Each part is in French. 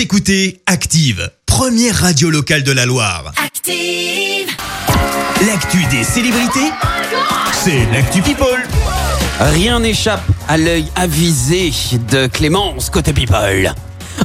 Vous écoutez Active, première radio locale de la Loire. Active. L'actu des célébrités, c'est l'actu People. Rien n'échappe à l'œil avisé de Clémence côté People.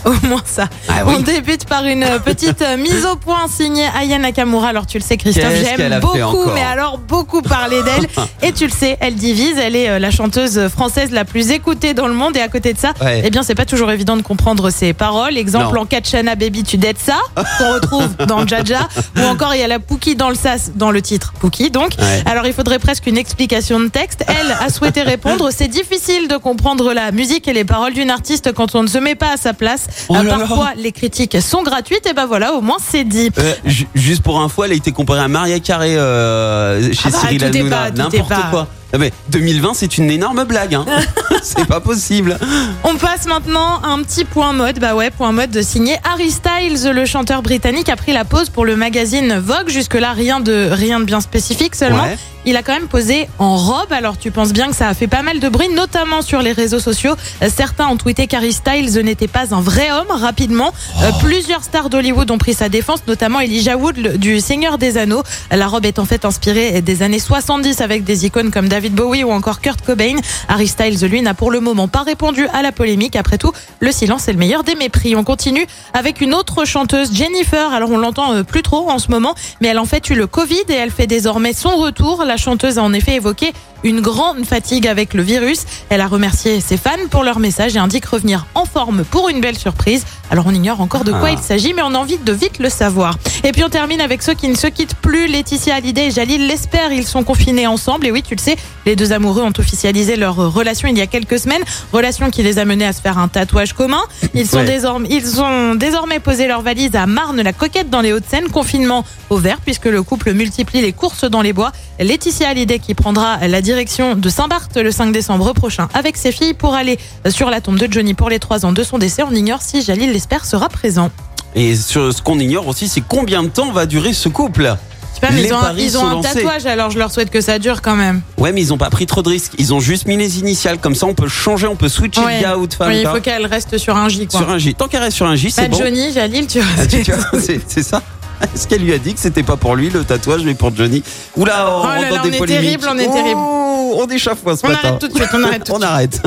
Au moins ça. Ah oui. On débute par une petite euh, mise au point signée Aya Nakamura. Alors tu le sais Christophe, j'aime beaucoup, mais alors beaucoup parler d'elle. et tu le sais, elle divise. Elle est euh, la chanteuse française la plus écoutée dans le monde. Et à côté de ça, Ouais. eh bien c'est pas toujours évident de comprendre ses paroles. Exemple Non. en Katchana Baby, tu dettes ça, qu'on retrouve dans Jaja. Ou encore il y a la Pookie dans le sas, dans le titre Pookie donc. Ouais. Alors il faudrait presque une explication de texte. Elle a souhaité répondre. C'est difficile de comprendre la musique et les paroles d'une artiste quand on ne se met pas à sa place. Oh Euh, là là. Parfois les critiques sont gratuites. Et ben voilà, au moins c'est dit. Euh, ju- juste pour info, elle a été comparée à Maria Carré euh, chez Ah bah, Cyril Hanouna. N'importe quoi. Ah mais 2020, c'est une énorme blague. Hein. c'est pas possible. On passe maintenant à un petit point mode. Bah ouais, point mode de signer Harry Styles, le chanteur britannique, a pris la pause pour le magazine Vogue. Jusque-là, rien de, rien de bien spécifique seulement. Ouais. Il a quand même posé en robe. Alors tu penses bien que ça a fait pas mal de bruit, notamment sur les réseaux sociaux. Certains ont tweeté qu'Harry Styles n'était pas un vrai homme. Rapidement, Euh, plusieurs stars d'Hollywood ont pris sa défense, notamment Elijah Wood du Seigneur des Anneaux. La robe est en fait inspirée des années 70 avec des icônes comme David Bowie ou encore Kurt Cobain. Harry Styles, lui, n'a pour le moment pas répondu à la polémique. Après tout, le silence est le meilleur des mépris. On continue avec une autre chanteuse, Jennifer. Alors on l'entend euh, plus trop en ce moment, mais elle a en fait eu le Covid et elle fait désormais son retour. La chanteuse a en effet évoqué une grande fatigue avec le virus. Elle a remercié ses fans pour leur message et indique revenir en forme pour une belle surprise. Alors on ignore encore de quoi Ah. il s'agit, mais on a envie de vite le savoir. Et puis on termine avec ceux qui ne se quittent plus. Laetitia Hallyday et Jalil l'espèrent. Ils sont confinés ensemble. Et oui, tu le sais, les deux amoureux ont officialisé leur relation il y a quelques semaines. Relation qui les a menés à se faire un tatouage commun. Ils sont Ouais. désormais, ils ont désormais posé leur valise à Marne-la-Coquette dans les Hauts-de-Seine. Confinement au vert puisque le couple multiplie les courses dans les bois. Laetitia Hallyday qui prendra la direction de Saint-Barth le 5 décembre prochain avec ses filles pour aller sur la tombe de Johnny pour les trois ans de son décès. On ignore si Jalil l'espère sera présent. Et sur ce qu'on ignore aussi, c'est combien de temps va durer ce couple? Je sais pas, mais Les ils ont, un, ils ont tatouage, alors je leur souhaite que ça dure quand même. Ouais, mais ils ont pas pris trop de risques. Ils ont juste mis les initiales. Comme ça, on peut changer, on peut switcher Ouais. de gars ou de femme. Oui, il faut qu'elle reste sur un J, quoi. Sur un J. Tant qu'elle reste sur un J, c'est bon. Johnny, Jalil, tu vois. Ah, c'est ça. Est-ce qu'elle lui a dit que c'était pas pour lui le tatouage, mais pour Johnny Oula, on Oh là rentre là, dans des on est terrible, on est Oh, terrible. On échafouin ce On matin. arrête tout de suite, on arrête tout de on suite. arrête.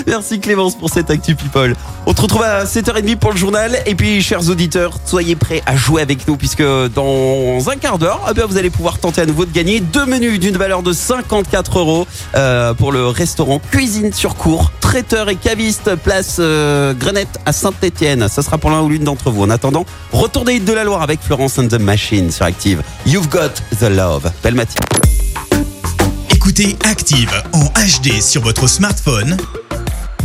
Merci Clémence pour cette Actu People. On te retrouve à 7h30 pour le journal. Et puis, chers auditeurs, soyez prêts à jouer avec nous puisque dans un quart d'heure, eh vous allez pouvoir tenter à nouveau de gagner deux menus d'une valeur de 54 euros euh, pour le restaurant Cuisine sur Cour, traiteur et caviste, place euh, Grenette à Saint-Etienne. Ça sera pour l'un ou l'une d'entre vous. En attendant, retour des hits de la Loire avec Florence and the Machine sur Active. You've got the love. Belle matinée. Écoutez Active en HD sur votre smartphone,